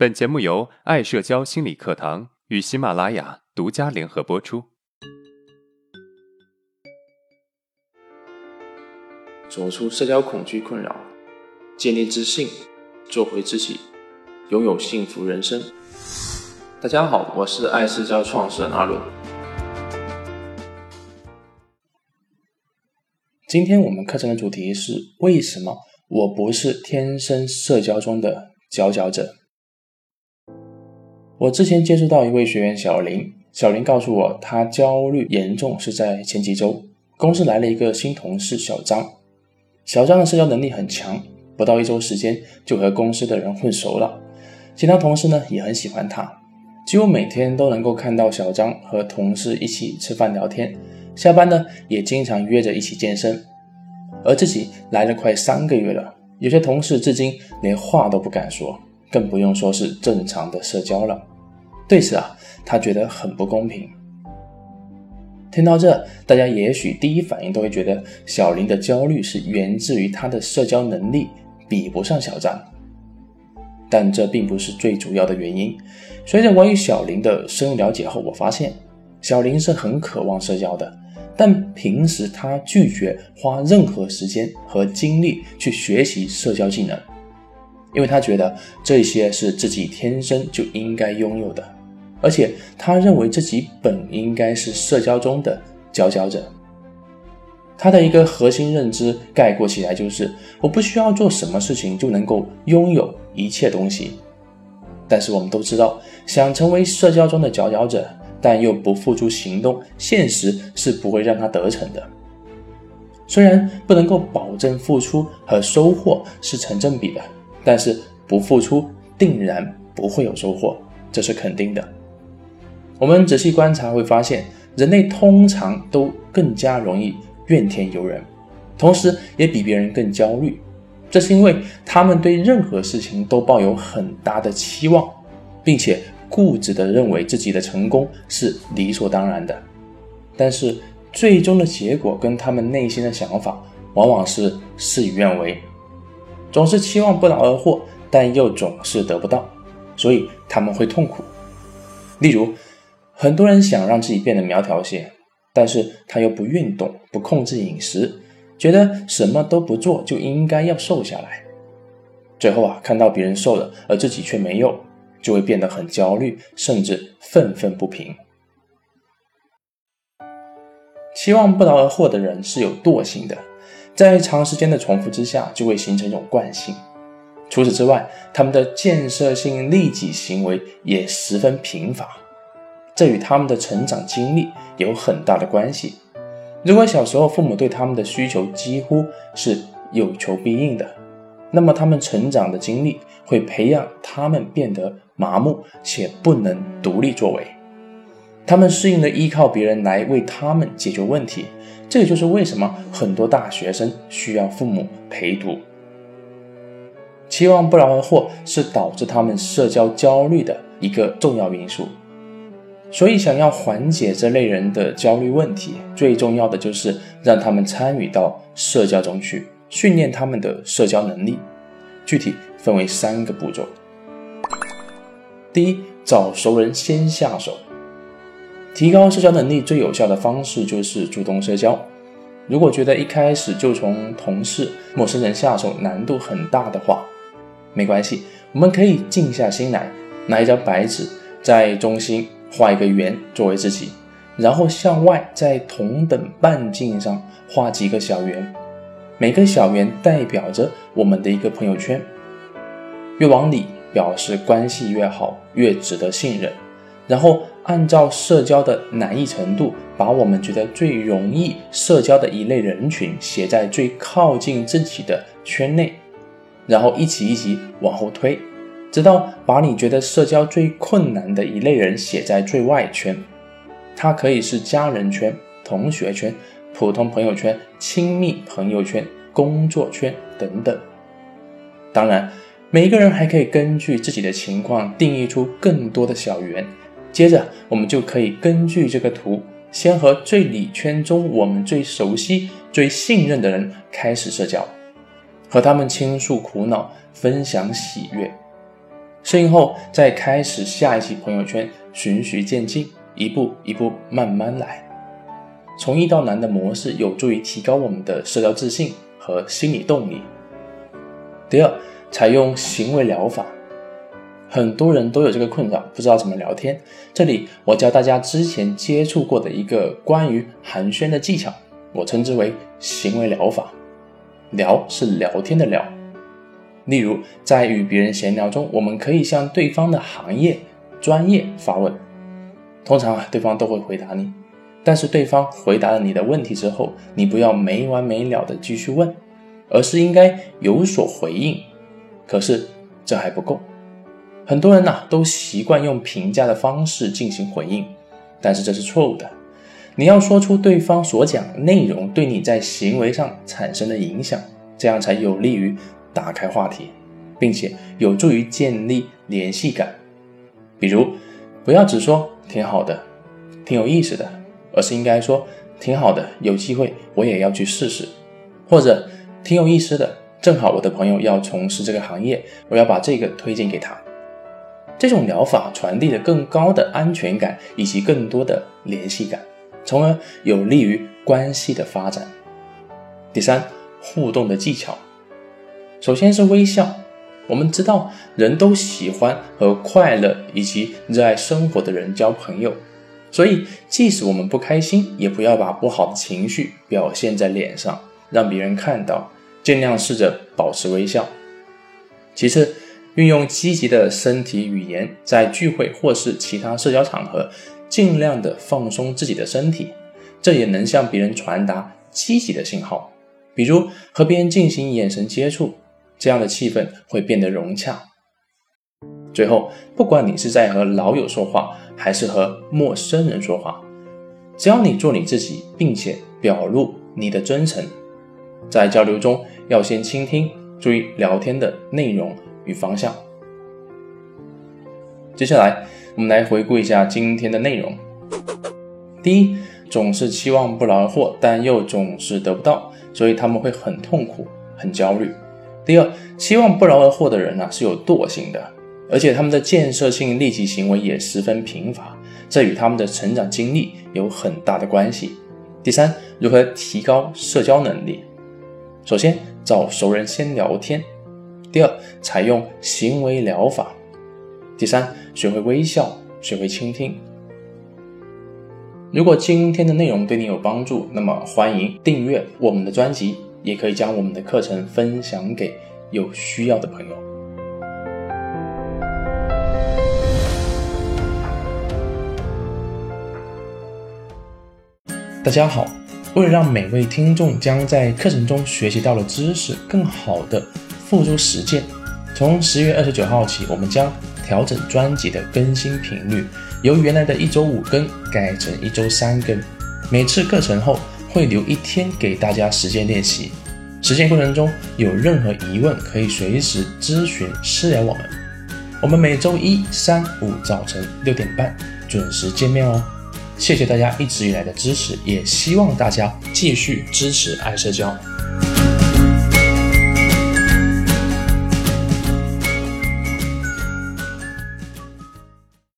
本节目由爱社交心理课堂与喜马拉雅独家联合播出。走出社交恐惧困扰，建立自信，做回自己，拥有幸福人生。大家好，我是爱社交创始人阿伦。今天我们课程的主题是：为什么我不是天生社交中的佼佼者？我之前接触到一位学员小林，小林告诉我，他焦虑严重是在前几周，公司来了一个新同事小张。小张的社交能力很强，不到一周时间就和公司的人混熟了，其他同事呢也很喜欢他，几乎每天都能够看到小张和同事一起吃饭聊天，下班呢也经常约着一起健身。而自己来了快三个月了，有些同事至今连话都不敢说，更不用说是正常的社交了。对此啊，他觉得很不公平。听到这，大家也许第一反应都会觉得小林的焦虑是源自于他的社交能力比不上小张，但这并不是最主要的原因。随着我与小林的深入了解后，我发现小林是很渴望社交的，但平时他拒绝花任何时间和精力去学习社交技能，因为他觉得这些是自己天生就应该拥有的。而且他认为自己本应该是社交中的佼佼者。他的一个核心认知概括起来就是：我不需要做什么事情就能够拥有一切东西。但是我们都知道，想成为社交中的佼佼者，但又不付出行动，现实是不会让他得逞的。虽然不能够保证付出和收获是成正比的，但是不付出定然不会有收获，这是肯定的。我们仔细观察会发现，人类通常都更加容易怨天尤人，同时也比别人更焦虑。这是因为他们对任何事情都抱有很大的期望，并且固执地认为自己的成功是理所当然的。但是最终的结果跟他们内心的想法往往是事与愿违，总是期望不劳而获，但又总是得不到，所以他们会痛苦。例如。很多人想让自己变得苗条些，但是他又不运动、不控制饮食，觉得什么都不做就应该要瘦下来。最后啊，看到别人瘦了，而自己却没有，就会变得很焦虑，甚至愤愤不平。期望不劳而获的人是有惰性的，在长时间的重复之下，就会形成一种惯性。除此之外，他们的建设性利己行为也十分贫乏。这与他们的成长经历有很大的关系。如果小时候父母对他们的需求几乎是有求必应的，那么他们成长的经历会培养他们变得麻木且不能独立作为。他们适应了依靠别人来为他们解决问题。这也就是为什么很多大学生需要父母陪读。期望不劳而获是导致他们社交焦虑的一个重要因素。所以，想要缓解这类人的焦虑问题，最重要的就是让他们参与到社交中去，训练他们的社交能力。具体分为三个步骤：第一，找熟人先下手。提高社交能力最有效的方式就是主动社交。如果觉得一开始就从同事、陌生人下手难度很大的话，没关系，我们可以静下心来，拿一张白纸，在中心。画一个圆作为自己，然后向外在同等半径上画几个小圆，每个小圆代表着我们的一个朋友圈。越往里表示关系越好，越值得信任。然后按照社交的难易程度，把我们觉得最容易社交的一类人群写在最靠近自己的圈内，然后一级一级往后推。直到把你觉得社交最困难的一类人写在最外圈，它可以是家人圈、同学圈、普通朋友圈、亲密朋友圈、工作圈等等。当然，每一个人还可以根据自己的情况定义出更多的小圆。接着，我们就可以根据这个图，先和最里圈中我们最熟悉、最信任的人开始社交，和他们倾诉苦恼，分享喜悦。适应后再开始下一期朋友圈，循序渐进，一步一步慢慢来。从易到难的模式有助于提高我们的社交自信和心理动力。第二，采用行为疗法。很多人都有这个困扰，不知道怎么聊天。这里我教大家之前接触过的一个关于寒暄的技巧，我称之为行为疗法。聊是聊天的聊。例如，在与别人闲聊中，我们可以向对方的行业、专业发问，通常啊，对方都会回答你。但是对方回答了你的问题之后，你不要没完没了的继续问，而是应该有所回应。可是这还不够，很多人呐都习惯用评价的方式进行回应，但是这是错误的。你要说出对方所讲内容对你在行为上产生的影响，这样才有利于打开话题，并且有助于建立联系感。比如，不要只说挺好的，挺有意思的。而是应该说挺好的，有机会我也要去试试，或者挺有意思的，正好我的朋友要从事这个行业，我要把这个推荐给他。这种疗法传递了更高的安全感以及更多的联系感，从而有利于关系的发展。第三，互动的技巧，首先是微笑。我们知道人都喜欢和快乐以及热爱生活的人交朋友。所以，即使我们不开心，也不要把不好的情绪表现在脸上，让别人看到。尽量试着保持微笑。其次，运用积极的身体语言，在聚会或是其他社交场合，尽量的放松自己的身体，这也能向别人传达积极的信号。比如和别人进行眼神接触，这样的气氛会变得融洽。最后，不管你是在和老友说话，还是和陌生人说话，只要你做你自己，并且表露你的真诚，在交流中要先倾听，注意聊天的内容与方向。接下来，我们来回顾一下今天的内容。第一，总是期望不劳而获，但又总是得不到，所以他们会很痛苦、很焦虑。第二，期望不劳而获的人呢，是有惰性的。而且他们的建设性利己行为也十分贫乏，这与他们的成长经历有很大的关系。第三，如何提高社交能力？首先，找熟人先聊天；第二，采用行为疗法；第三，学会微笑，学会倾听。如果今天的内容对你有帮助，那么欢迎订阅我们的专辑，也可以将我们的课程分享给有需要的朋友。大家好，为了让每位听众将在课程中学习到的知识更好的付诸实践，从十月二十九号起，我们将调整专辑的更新频率，由原来的一周五更改成一周三更。每次课程后会留一天给大家实践练习，实践过程中有任何疑问可以随时咨询私聊我们。我们每周一、三、五早晨六点半准时见面哦。谢谢大家一直以来的支持，也希望大家继续支持爱社交。